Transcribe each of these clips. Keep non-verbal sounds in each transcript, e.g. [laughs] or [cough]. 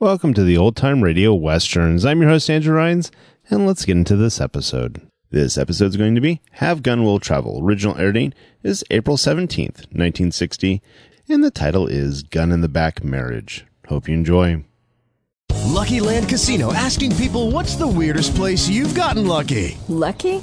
Welcome to the Old Time Radio Westerns. I'm your host, Andrew Rhynes, and let's get into this episode. This episode is going to be Have Gun Will Travel. Original air date is April 17th, 1960, and the title is Gun in the Back Marriage. Hope you enjoy. Lucky Land Casino asking people what's the weirdest place you've gotten lucky? Lucky?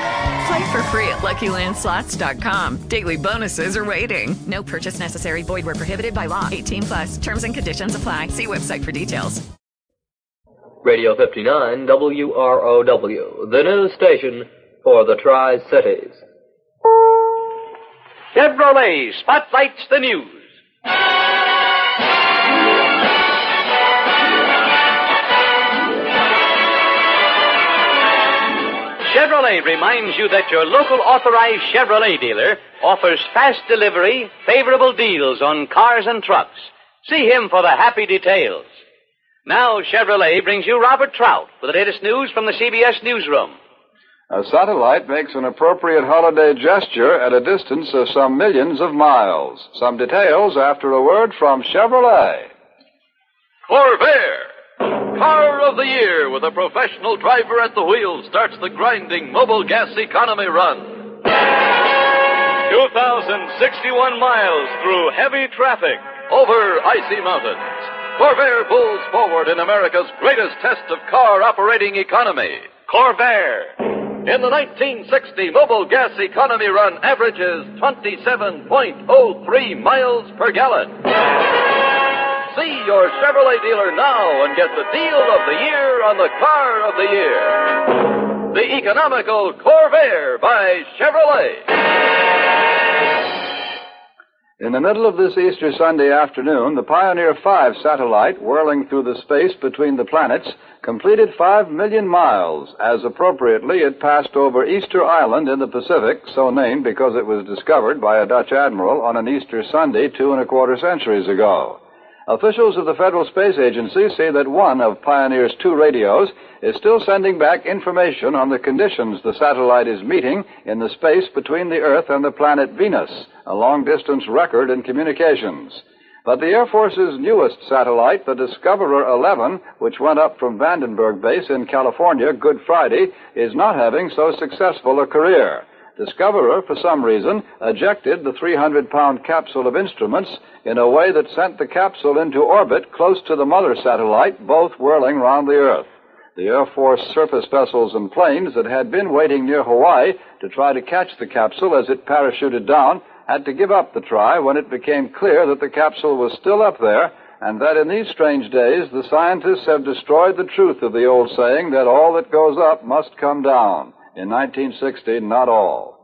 Play for free at LuckyLandSlots.com. Daily bonuses are waiting. No purchase necessary. Void where prohibited by law. 18 plus. Terms and conditions apply. See website for details. Radio 59 WROW, the news station for the Tri Cities. Chevrolet spotlights the news. Chevrolet reminds you that your local authorized Chevrolet dealer offers fast delivery, favorable deals on cars and trucks. See him for the happy details. Now Chevrolet brings you Robert Trout with the latest news from the CBS newsroom. A satellite makes an appropriate holiday gesture at a distance of some millions of miles. Some details after a word from Chevrolet. Corvair, car of the year with a professional driver at the wheel starts the grinding Mobilgas economy run. 2,061 miles through heavy traffic over icy mountains. Corvair pulls forward in America's greatest test of car operating economy. Corvair. In the 1960 Mobilgas economy run averages 27.03 miles per gallon. See your Chevrolet dealer now and get the deal of the year on the car of the year. The economical Corvair by Chevrolet. In the middle of this Easter Sunday afternoon, the Pioneer 5 satellite, whirling through the space between the planets, completed 5 million miles, as appropriately it passed over Easter Island in the Pacific, so named because it was discovered by a Dutch admiral on an Easter Sunday two and a quarter centuries ago. Officials of the Federal Space Agency say that one of Pioneer's two radios is still sending back information on the conditions the satellite is meeting in the space between the Earth and the planet Venus, a long distance record in communications. But the Air Force's newest satellite, the Discoverer 11, which went up from Vandenberg Base in California Good Friday, is not having so successful a career. Discoverer, for some reason, ejected the 300 pound capsule of instruments in a way that sent the capsule into orbit close to the mother satellite, both whirling round the Earth. The Air Force surface vessels and planes that had been waiting near Hawaii to try to catch the capsule as it parachuted down had to give up the try when it became clear that the capsule was still up there and that in these strange days the scientists have destroyed the truth of the old saying that all that goes up must come down. In 1960, not all.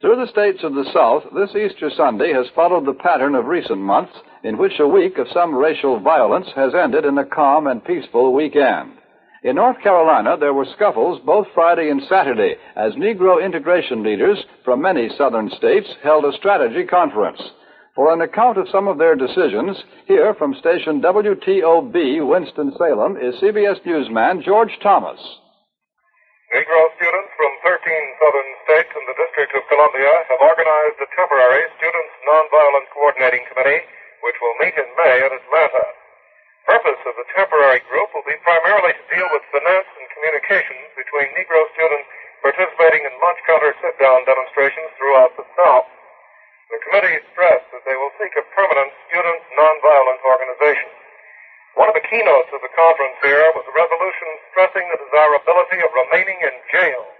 Through the states of the South, this Easter Sunday has followed the pattern of recent months in which a week of some racial violence has ended in a calm and peaceful weekend. In North Carolina, there were scuffles both Friday and Saturday as Negro integration leaders from many southern states held a strategy conference. For an account of some of their decisions, here from station WTOB, Winston-Salem, is CBS newsman George Thomas. Negro students 13 southern states and the District of Columbia have organized a temporary Students Nonviolent Coordinating Committee, which will meet in May at Atlanta. Purpose of the temporary group will be primarily to deal with finance and communications between Negro students participating in lunch counter sit-down demonstrations throughout the South. The committee stressed that they will seek a permanent student nonviolent organization. One of the keynotes of the conference here was a resolution stressing the desirability of remaining in jail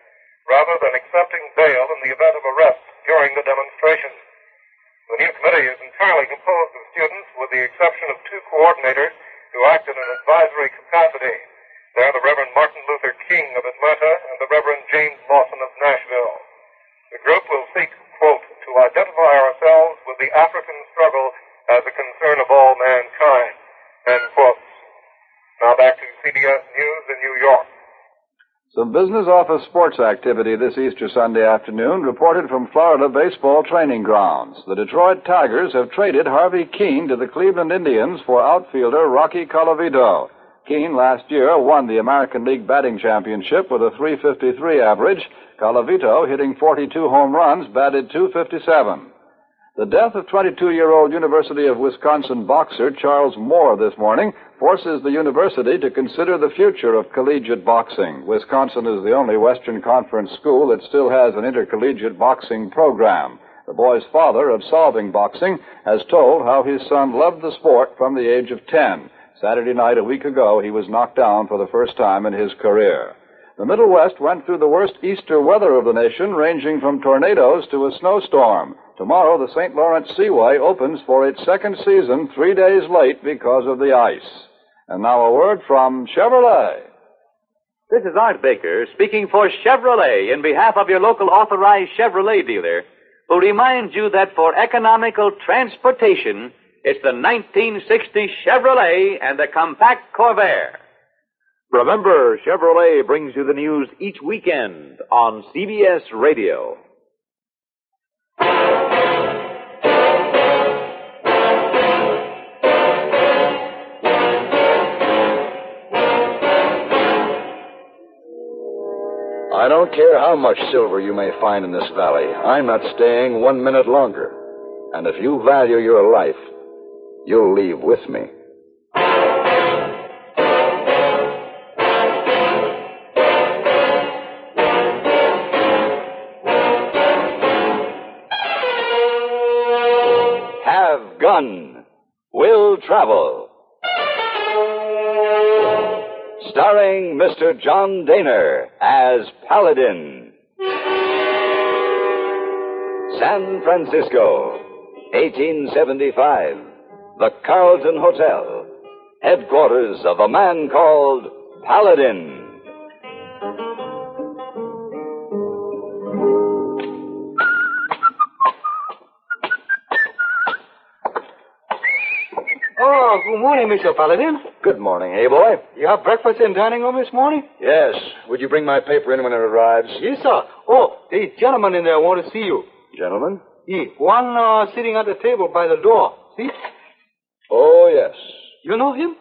rather than accepting bail in the event of arrest during the demonstration. The new committee is entirely composed of students with the exception of two coordinators who act in an advisory capacity. They are the Reverend Martin Luther King of Atlanta and the Reverend James Lawson of Nashville. The group will seek, quote, to identify ourselves with the African struggle as a concern of all mankind. End quote. Now back to CBS News in New York. Some business office sports activity this Easter Sunday afternoon reported from Florida baseball training grounds. The Detroit Tigers have traded Harvey Kuenn to the Cleveland Indians for outfielder Rocky Colavito. Kuenn last year won the American League batting championship with a 353 average. Colavito, hitting 42 home runs, batted 257. The death of 22-year-old University of Wisconsin boxer Charles Moore this morning forces the university to consider the future of collegiate boxing. Wisconsin is the only Western Conference school that still has an intercollegiate boxing program. The boy's father of Solving Boxing has told how his son loved the sport from the age of 10. Saturday night a week ago, he was knocked down for the first time in his career. The Middle West went through the worst Easter weather of the nation, ranging from tornadoes to a snowstorm. Tomorrow, the St. Lawrence Seaway opens for its second season three days late because of the ice. And now a word from Chevrolet. This is Art Baker speaking for Chevrolet in behalf of your local authorized Chevrolet dealer who reminds you that for economical transportation, it's the 1960 Chevrolet and the compact Corvair. Remember, Chevrolet brings you the news each weekend on CBS Radio. I don't care how much silver you may find in this valley. I'm not staying one minute longer. And if you value your life, you'll leave with me. Have gun. Will travel. Starring Mr. John Dehner as Paladin. San Francisco, 1875. The Carlton Hotel. Headquarters of a man called Paladin. Oh, good morning, Mr. Paladin. Good morning, Heyboy. You have breakfast in dining room this morning? Yes. Would you bring my paper in when it arrives? Yes, sir. Oh, there's gentleman in there want to see you. Gentlemen? Yeah, one uh, sitting at the table by the door. See? Oh, yes. You know him?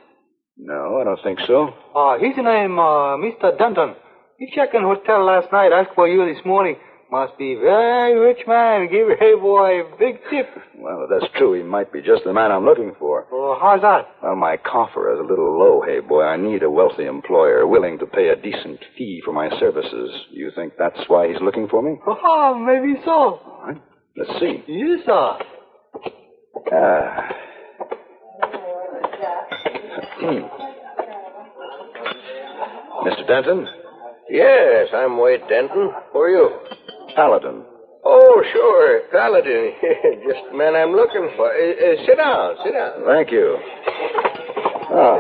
No, I don't think so. Uh, his name, uh, Mr. Denton. He checked in hotel last night, asked for you this morning. Must be very rich man. Give Heyboy a big tip. Well, if that's true, he might be just the man I'm looking for. Oh, how's that? Well, my coffer is a little low, Heyboy. I need a wealthy employer willing to pay a decent fee for my services. You think that's why he's looking for me? Oh, maybe so. All right. Let's see. Yes, sir. Ah. Hmm. Mr. Denton? Yes, I'm Wade Denton. Who are you? Paladin. Oh, sure, Paladin. [laughs] Just the man I'm looking for. Uh, uh, sit down, sit down. Thank you. Oh.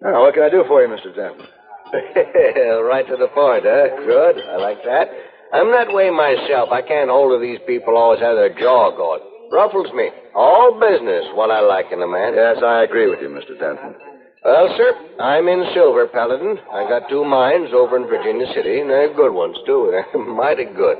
Now, what can I do for you, Mr. Denton? [laughs] right to the point, huh? Good. I like that. I'm that way myself. I can't hold of these people always have their jaw going. Ruffles me. All business, what I like in a man. Yes, I agree with you, Mr. Denton. Well, sir, I'm in silver, Paladin. I got two mines over in Virginia City, and they're good ones, too. [laughs] They're mighty good.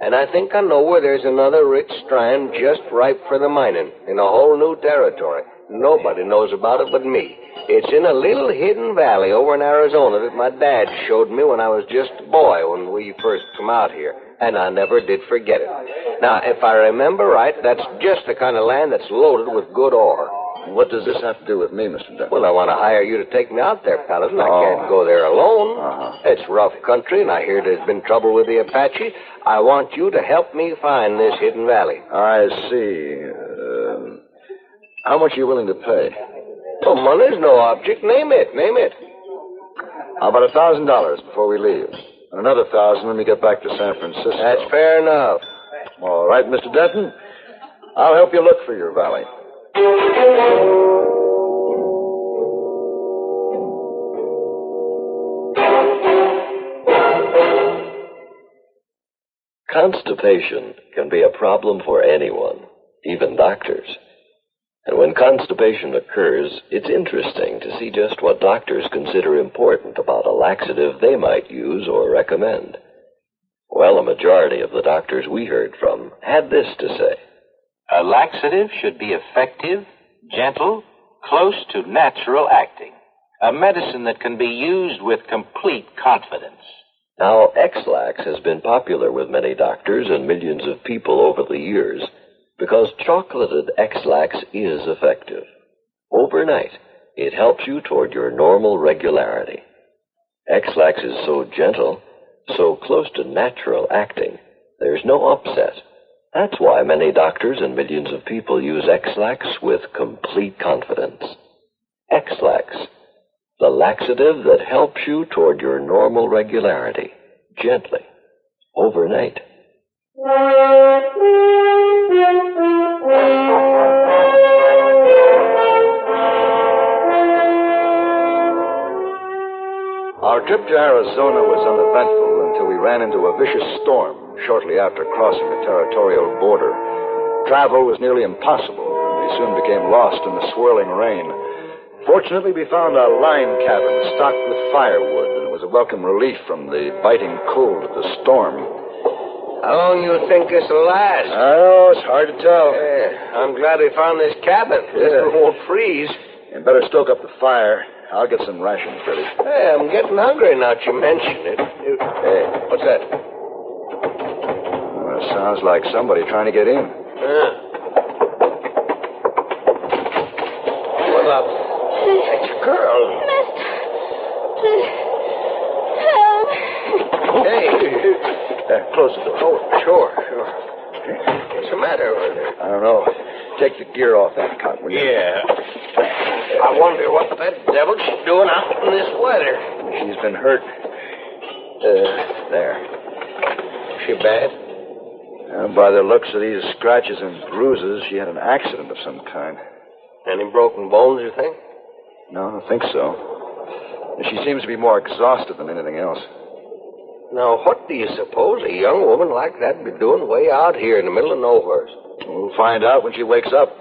And I think I know where there's another rich strand just ripe for the mining in a whole new territory. Nobody knows about it but me. It's in a little hidden valley over in Arizona that my dad showed me when I was just a boy when we first come out here. And I never did forget it. Now, if I remember right, that's just the kind of land that's loaded with good ore. What does this have to do with me, Mr. Denton? Well, I want to hire you to take me out there, Paladin. I Oh. can't go there alone. Uh-huh. It's rough country, and I hear there's been trouble with the Apache. I want you to help me find this hidden valley. I see. Um, how much are you willing to pay? Oh, money's no object. Name it. Name it. How about a thousand dollars before we leave? And another thousand when we get back to San Francisco. That's fair enough. All right, Mr. Denton. I'll help you look for your valley. Constipation can be a problem for anyone, even doctors. And when constipation occurs, it's interesting to see just what doctors consider important about a laxative they might use or recommend. Well, a majority of the doctors we heard from had this to say. A laxative should be effective, gentle, close to natural acting. A medicine that can be used with complete confidence. Now, Ex-Lax has been popular with many doctors and millions of people over the years because chocolated Ex-Lax is effective. Overnight, it helps you toward your normal regularity. Ex-Lax is so gentle, so close to natural acting, there's no upset. That's why many doctors and millions of people use Ex-Lax with complete confidence. Ex-Lax, the laxative that helps you toward your normal regularity, gently, overnight. Our trip to Arizona was uneventful until we ran into a vicious storm shortly after crossing the territorial border. Travel was nearly impossible, and we soon became lost in the swirling rain. Fortunately, we found a line cabin stocked with firewood, and it was a welcome relief from the biting cold of the storm. How long you think this will last? I know, it's hard to tell. Yeah, I'm glad we found this cabin. This Yeah. won't freeze. You better stoke up the fire. I'll get some rations ready. Hey, I'm getting hungry now that you mention it. Hey, eh. what's that? Well, it sounds like somebody trying to get in. Uh. Well, uh, it's a girl. Mister. Help. Hey. Uh, close the door. Oh, sure, sure. What's the matter with her? I don't know. Take the gear off that cot, will you? Yeah. I wonder what that devil's doing out in this weather. She's been hurt. Uh, there. She bad? Uh, by the looks of these scratches and bruises, she had an accident of some kind. Any broken bones, you think? No, I don't think so. She seems to be more exhausted than anything else. Now, what do you suppose a young woman like that be doing way out here in the middle of nowhere? We'll find out when she wakes up.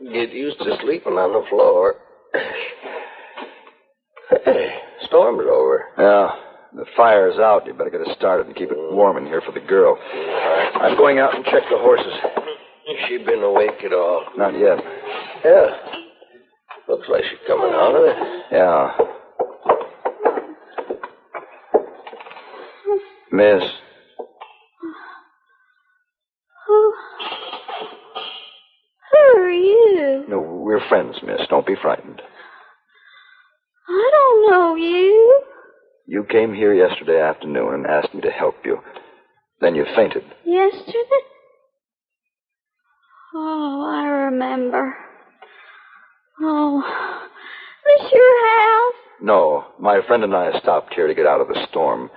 Get used to sleeping on the floor. [clears throat] Hey, storm's over. Yeah, the fire's out. You better get it started and keep it mm-hmm. warm in here for the girl. Mm-hmm. I'm going out and check the horses. She been awake at all? Not yet. Yeah. Looks like she's coming out of it. Yeah. Miss, miss. Don't be frightened. I don't know you. You came here yesterday afternoon and asked me to help you. Then you fainted. Yesterday? Oh, I remember. Oh, this your house? No, my friend and I stopped here to get out of the storm.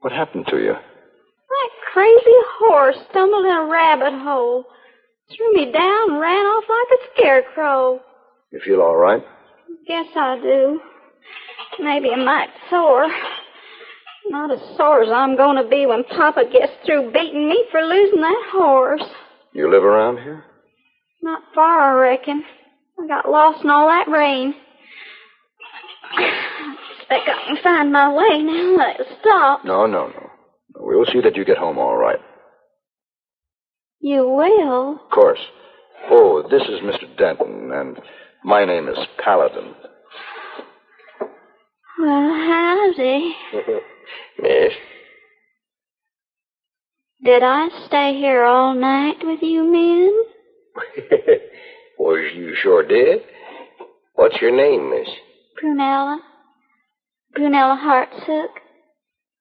What happened to you? That crazy horse stumbled in a rabbit hole, threw me down, and ran off like a scarecrow. You feel all right? Guess I do. Maybe a mite sore. Not as sore as I'm going to be when Papa gets through beating me for losing that horse. You live around here? Not far, I reckon. I got lost in all that rain. Expect I can find my way now it stopped. No, no, no. We'll see that you get home all right. You will? Of course. Oh, this is Mr. Denton, and my name is Paladin. Well, howdy. [laughs] Miss? Did I stay here all night with you men? [laughs] well, you sure did. What's your name, Miss? Prunella. Prunella Hartsook.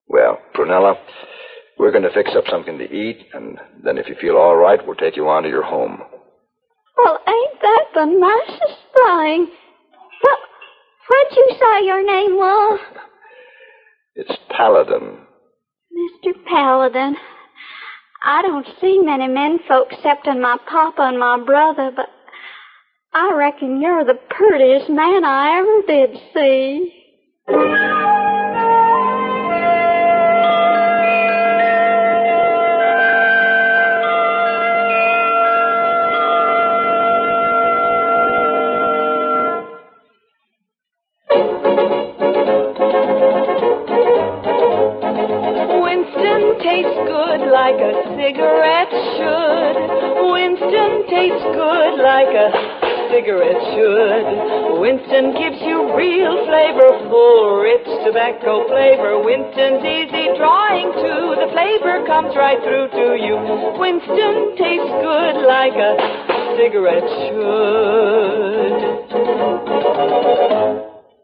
Well, Prunella, we're going to fix up something to eat, and then if you feel all right, we'll take you on to your home. Well, ain't that the nicest thing? What, what'd you say your name was? [laughs] It's Paladin. Mr. Paladin. I don't see many men folk excepting my papa and my brother, but I reckon you're the prettiest man I ever did see. Cigarette should. Winston gives you real flavor, full, rich tobacco flavor. Winston's easy drawing too. The flavor comes right through to you. Winston tastes good like a cigarette should.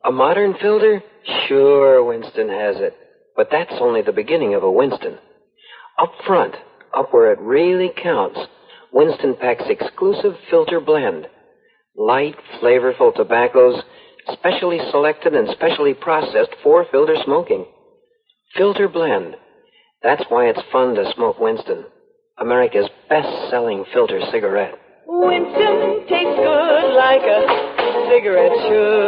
A modern filter? Sure, Winston has it. But that's only the beginning of a Winston. Up front, up where it really counts, Winston packs exclusive filter blend. Light, flavorful tobaccos, specially selected and specially processed for filter smoking. Filter blend. That's why it's fun to smoke Winston, America's best-selling filter cigarette. Winston tastes good like a cigarette should.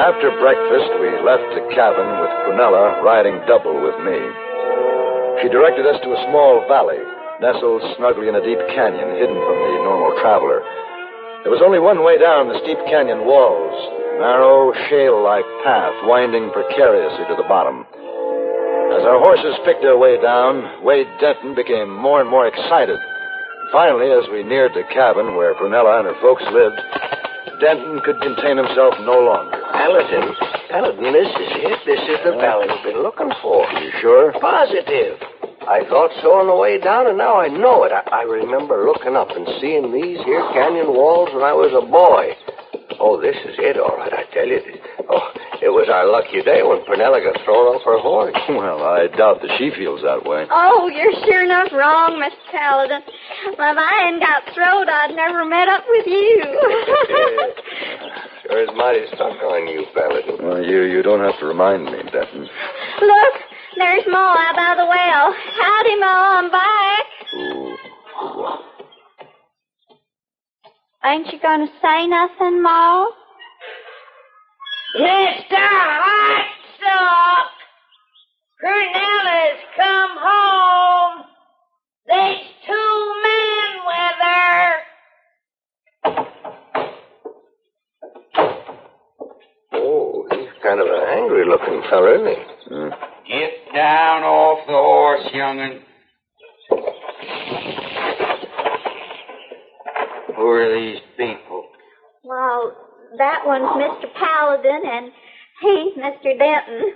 After breakfast, we left the cabin with Prunella riding double with me. She directed us to a small valley, nestled snugly in a deep canyon hidden from the normal traveler. There was only one way down the steep canyon walls, a narrow, shale-like path winding precariously to the bottom. As our horses picked their way down, Wade Denton became more and more excited. Finally, as we neared the cabin where Prunella and her folks lived, Denton could contain himself no longer. Paladin, Paladin, this is it. This is the uh, valley we've been looking for. You sure? Positive. I thought so on the way down, and now I know it. I, I remember looking up and seeing these here canyon walls when I was a boy. Oh, this is it, all right, I tell you. Oh, it was our lucky day when Prunella got thrown off her horse. [laughs] Well, I doubt that she feels that way. Oh, you're sure enough wrong, Miss Paladin. Well, if I hadn't got thrown, I'd never met up with you. Sure is mighty stuck on you, Paladin. Well, you, you don't have to remind me, Denton. Look, there's Ma out by the well. Howdy, Ma, I'm back. Ooh. Ain't you going to say nothing, Ma? Mr. Hartsook, Prunella's come home. There's two men with her. Oh, he's kind of an angry looking fellow, isn't he? Hmm. Get down off the horse, young'un. Who are these people? Well, that one's Mr. Paladin, and he's Mr. Denton.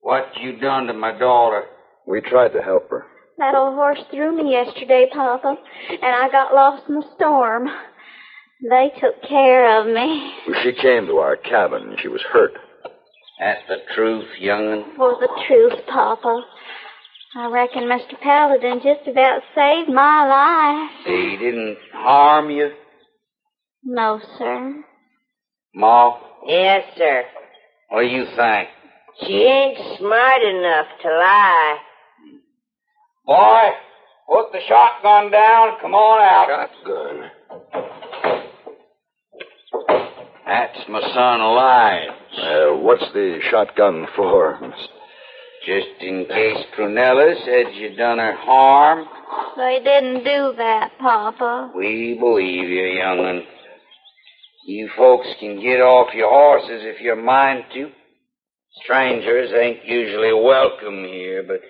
What you done to my daughter? We tried to help her. That old horse threw me yesterday, Papa, and I got lost in the storm. They took care of me. She came to our cabin. She was hurt. That's the truth, young'un. For the truth, Papa. I reckon Mr. Paladin just about saved my life. He didn't harm you, No, sir. Ma? Yes, sir. What do you think? She ain't smart enough to lie. Boy, put the shotgun down. Come on out. Shotgun? That's my son alive. Uh, what's the shotgun for? Just in case Prunella said you done her harm, They didn't do that, Papa. we believe you, young'un. You folks can get off your horses if you mind to. Strangers ain't usually welcome here, but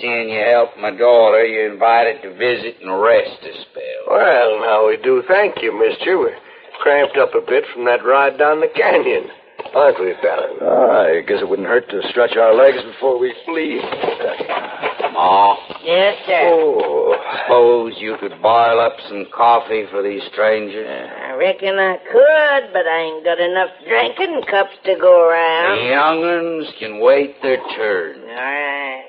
seeing you helped my daughter, you're invited to visit and rest a spell. Well, now we do thank you, mister. We're cramped up a bit from that ride down the canyon. Aren't we, Paladin? Ah, I guess it wouldn't hurt to stretch our legs before we flee. Ma, Yes, sir. oh, suppose you could boil up some coffee for these strangers? I reckon I could, but I ain't got enough drinking cups to go around. The young'uns can wait their turn. All right.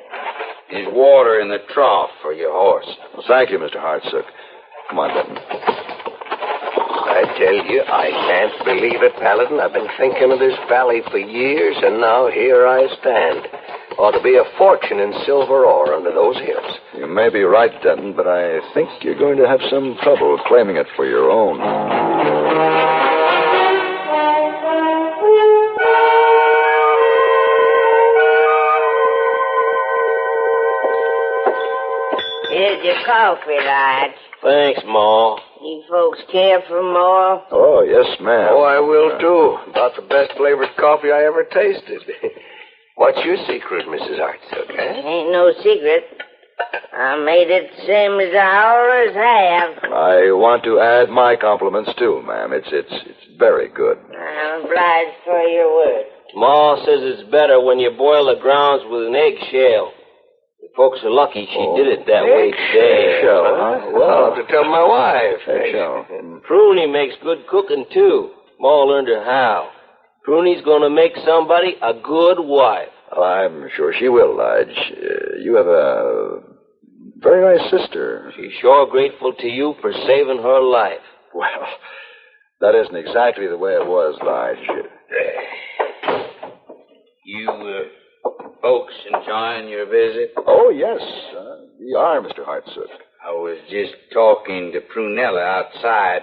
There's water in the trough for your horse. Well, Thank you, Mr. Hartsook. Come on, Denton. I tell you, I can't believe it, Paladin. I've been thinking of this valley for years, and now here I stand. Ought to be a fortune in silver ore under those hills. You may be right, Denton, but I think you're going to have some trouble claiming it for your own. Here's your coffee, lad. Thanks, Ma. You folks care for more? Oh, yes, ma'am. Oh, I will, too. About the best flavored coffee I ever tasted. [laughs] What's your secret, Mrs. Hartsook, eh? Ain't no secret. I made it same as I always have. I want to add my compliments, too, ma'am. It's, it's, it's very good. I'm obliged for your word. Ma says it's better when you boil the grounds with an eggshell. Folks are lucky she did it that way today. Eggshell, huh? Well, I'll have to tell my wife. And Pruny makes good cooking, too. Ma learned her how. Pruny's gonna make somebody a good wife. I'm sure she will, Lige. Uh, you have a very nice sister. She's sure grateful to you for saving her life. Well, that isn't exactly the way it was, Lige. You, uh, folks enjoying your visit? Oh, yes. Uh, we are, Mr. Hartsook. I was just talking to Prunella outside.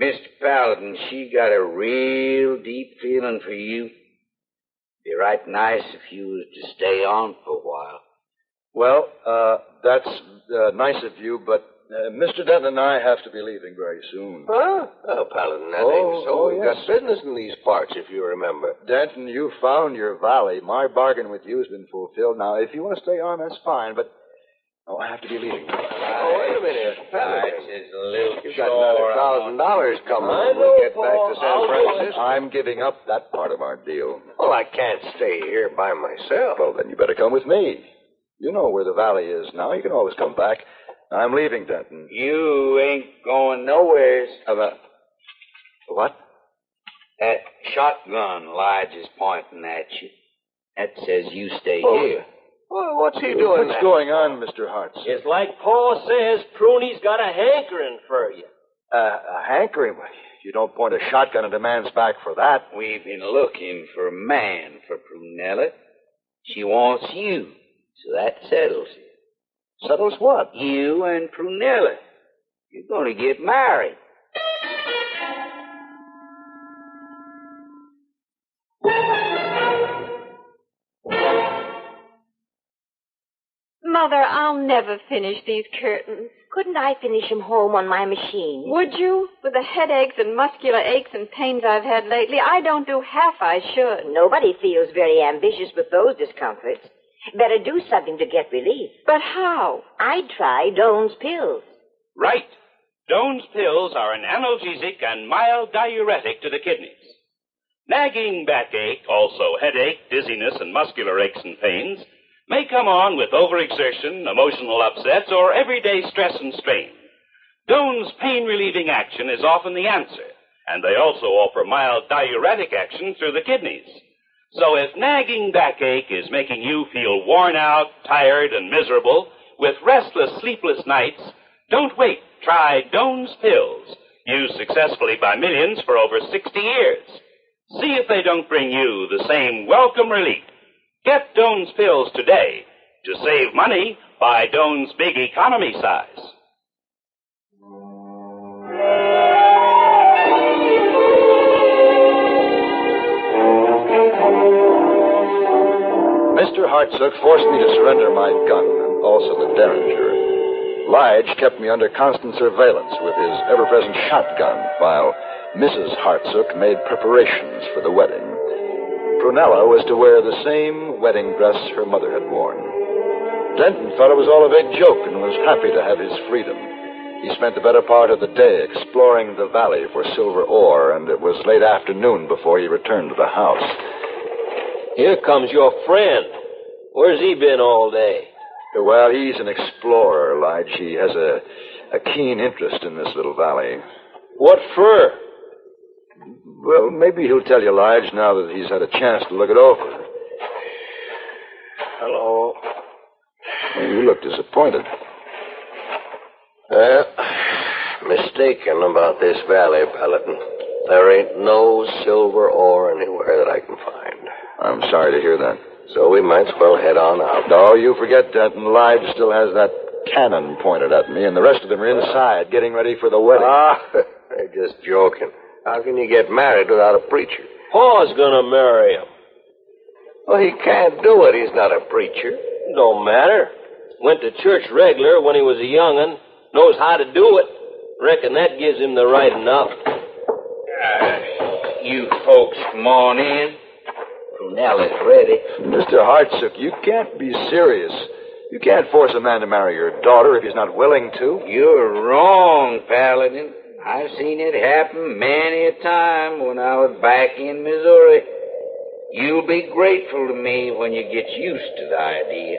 Mr. Paladin, she got a real deep feeling for you. Be right nice if you was to stay on for a while. Well, uh, that's uh, nice of you, but uh, Mr. Denton and I have to be leaving very soon. Huh? Oh, Paladin, that Oh, ain't so. oh, We've yes. got business in these parts, if you remember. Denton, you found your valley. My bargain with you has been fulfilled. Now, if you want to stay on, that's fine, but oh, I have to be leaving. Oh, wait a minute. Paladin. It's a little You've got another thousand dollars coming I when we get back to San Francisco. I'm giving up that part of our deal. Well, I can't stay here by myself. Well, then you better come with me. You know where the valley is now. You can always come back. I'm leaving, Denton. You ain't going nowheres. Uh, what? That shotgun Lige is pointing at you. That says you stay Oh, here. Well, what's he doing What's there? going on, Mr. Hartz? It's like Paul says, Pruny's got a hankering for you. Uh, a hankering? Well, You don't point a shotgun at a man's back for that. We've been looking for a man for Prunella. She wants you, so that settles it. Settles what? You and Prunella. You're going to get married. Mother, I'll never finish these curtains. Couldn't I finish 'em home on my machine? Would you? With the headaches and muscular aches and pains I've had lately, I don't do half I should. Nobody feels very ambitious with those discomforts. Better do something to get relief. But how? I'd try Doan's pills. Right. Doan's pills are an analgesic and mild diuretic to the kidneys. Nagging backache, also headache, dizziness, and muscular aches and pains may come on with overexertion, emotional upsets, or everyday stress and strain. Doan's pain relieving action is often the answer, and they also offer mild diuretic action through the kidneys. So if nagging backache is making you feel worn out, tired, and miserable with restless, sleepless nights, don't wait. Try Doan's pills, used successfully by millions for over 60 years. See if they don't bring you the same welcome relief. Get Doan's pills today. To save money, by Doan's big economy size. Mr. Hartsook forced me to surrender my gun, and also the Derringer. Lige kept me under constant surveillance with his ever present shotgun while Mrs. Hartsook made preparations for the wedding. Prunella was to wear the same wedding dress her mother had worn. Denton thought it was all a big joke and was happy to have his freedom. He spent the better part of the day exploring the valley for silver ore, and it was late afternoon before he returned to the house. Here comes your friend. Where's he been all day? Well, he's an explorer, Lige. He has a, a keen interest in this little valley. What for? Well, maybe he'll tell you, Lige, now that he's had a chance to look it over. Hello. Well, you look disappointed. Well, mistaken about this valley, Paladin. There ain't no silver ore anywhere that I can find. I'm sorry to hear that. So we might as well head on out. No, you forget, Denton. Lige still has that cannon pointed at me, and the rest of them are inside getting ready for the wedding. Ah, [laughs] they're just joking. How can you get married without a preacher? Pa's gonna marry him. Well, he can't do it. He's not a preacher. Don't matter. Went to church regular when he was a young'un. Knows how to do it. Reckon that gives him the right enough. Uh, you folks come on in. Prunell is ready. Mr. Hartsook, you can't be serious. You can't force a man to marry your daughter if he's not willing to. You're wrong, Paladin. I've seen it happen many a time when I was back in Missouri. You'll be grateful to me when you get used to the idea.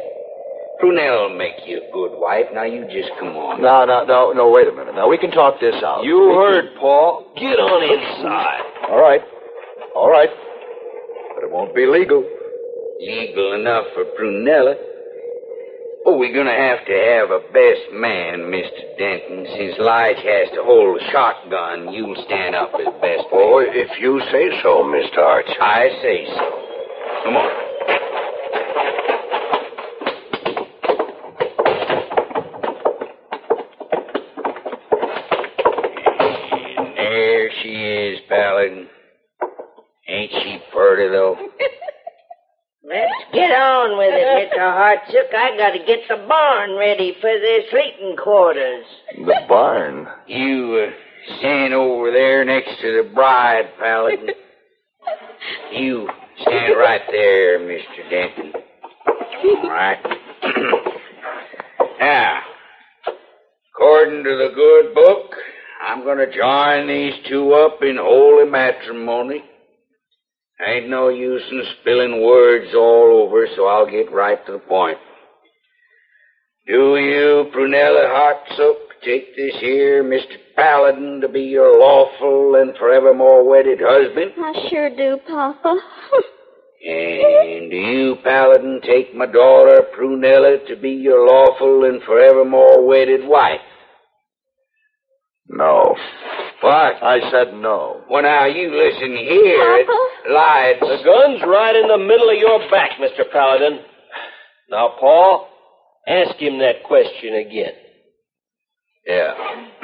Prunell will make you a good wife. Now you just come on. No, no, no, no, wait a minute. Now, we can talk this out. You We heard, Paul. Get on inside. All right. All right. But it won't be legal. Legal enough for Prunella. Oh, we're gonna have to have a best man, Mr. Denton. Since Lige has to hold a shotgun, you'll stand up as best man. Oh, if you say so, Mr. Arch. I say so. Come on. It, Mr. I gotta get the barn ready for their sleeping quarters. The barn. You uh, stand over there next to the bride, Paladin. [laughs] you stand right there, Mr. Denton. All right. [clears throat] now, according to the good book, I'm going to join these two up in holy matrimony. Ain't no use in spilling words all over, so I'll get right to the point. Do you, Prunella Hartsook, take this here Mr. Paladin to be your lawful and forevermore wedded husband? I sure do, Papa. And do you, Paladin, take my daughter, Prunella, to be your lawful and forevermore wedded wife? No. What? I said no. Well, now, you listen here. It lied. The gun's right in the middle of your back, Mr. Paladin. Now, Paul, ask him that question again. Yeah. [clears throat]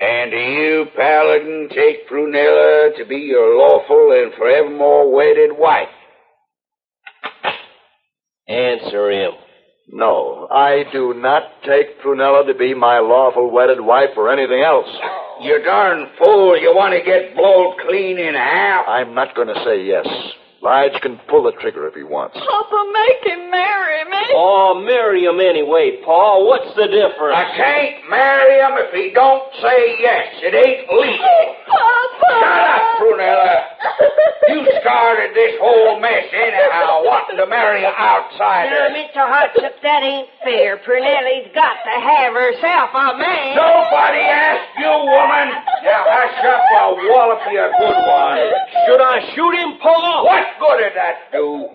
and do you, Paladin, take Prunella to be your lawful and forevermore wedded wife? Answer him. No, I do not take Prunella to be my lawful wedded wife or anything else. You darn fool. You want to get blowed clean in half? I'm not going to say yes. Lige can pull the trigger if he wants. Papa, make him marry me. Oh, marry him anyway, Paul. What's the difference? I can't marry him if he don't say yes. It ain't legal. Papa! Shut up, Prunella. You started this whole mess anyhow, wanting to marry an Now, outsider. Mr. Hartsook, that ain't fair. Prunella's got to have herself a man. Nobody asked you, woman. Now hush up or wallop you a good one. Should I shoot him, Paul? What good did that do?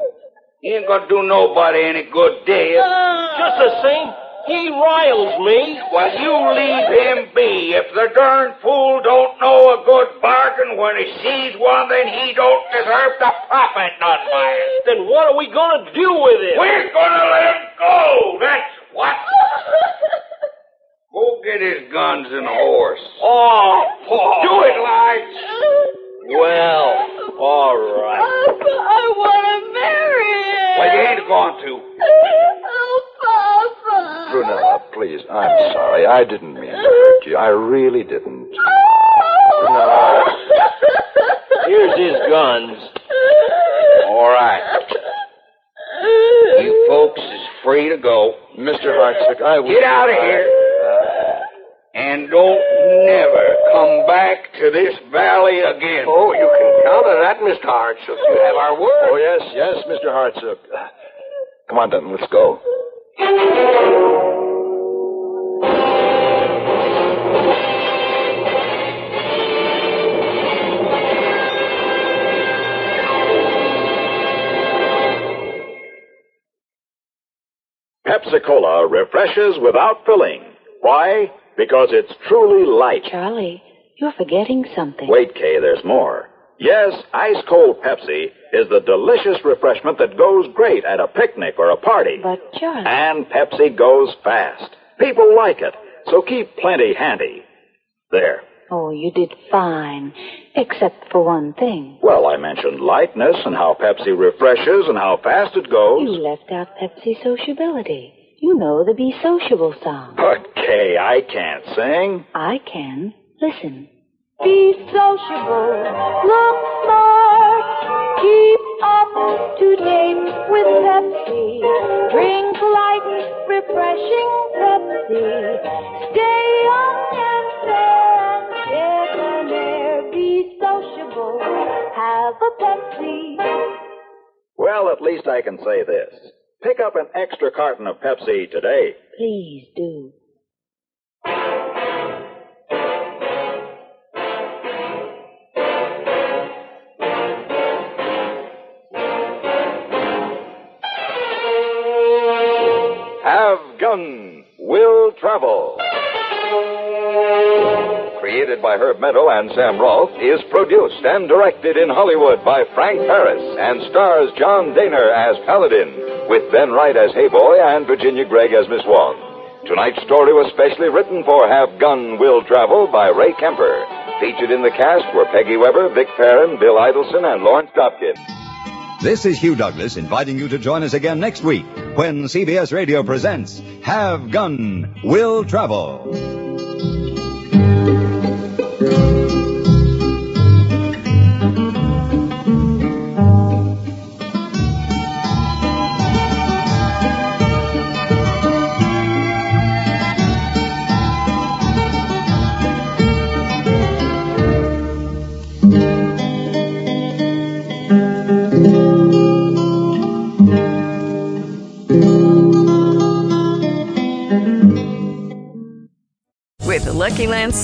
He ain't gonna do nobody any good, Dave. Just the same, he riles me. Well, you leave him be. If the darn fool don't know a good bargain when he sees one, then he don't deserve to profit none by it. Then what are we gonna do with him? We're gonna let him go. That's what. [laughs] Go get his guns and horse. Oh, Paul. Do it, Lige. Well, all right. I want to marry him. Well, you ain't going to. [laughs] Oh, Papa. Prunella, please, I'm sorry. I didn't mean to hurt you. I really didn't. Prunella. Here's his guns. All right. You folks is free to go. Mr. Hartsook, I will... Get out of here. Uh, and don't never come back to this valley again. Oh, you can count on that, Mr. Hartsook. You have our word. Oh, yes, yes, Mr. Hartsook. Come on, Denton, let's go. Pepsi Cola refreshes without filling. Why? Because it's truly light. Charlie, you're forgetting something. Wait, Kay, there's more. Yes, ice cold Pepsi is the delicious refreshment that goes great at a picnic or a party. But, Charlie. And Pepsi goes fast. People like it, so keep plenty handy. There. Oh, you did fine. Except for one thing. Well, I mentioned lightness and how Pepsi refreshes and how fast it goes. You left out Pepsi sociability. You know the Be Sociable song. But, Kay, I can't sing. I can. Listen. Be sociable. Look smart. Keep up to date with Pepsi. Drink light, refreshing Pepsi. Stay young and fair and debonair. Be sociable. Have a Pepsi. Well, at least I can say this. Pick up an extra carton of Pepsi today. Please do. By Herb Meadow and Sam Rolfe, is produced and directed in Hollywood by Frank Paris and stars John Dehner as Paladin, with Ben Wright as Heyboy and Virginia Gregg as Miss Wong. Tonight's story was specially written for Have Gun Will Travel by Ray Kemper. Featured in the cast were Peggy Weber, Vic Perrin, Bill Idelson, and Lawrence Dobkin. This is Hugh Douglas inviting you to join us again next week when CBS Radio presents Have Gun, Will Travel.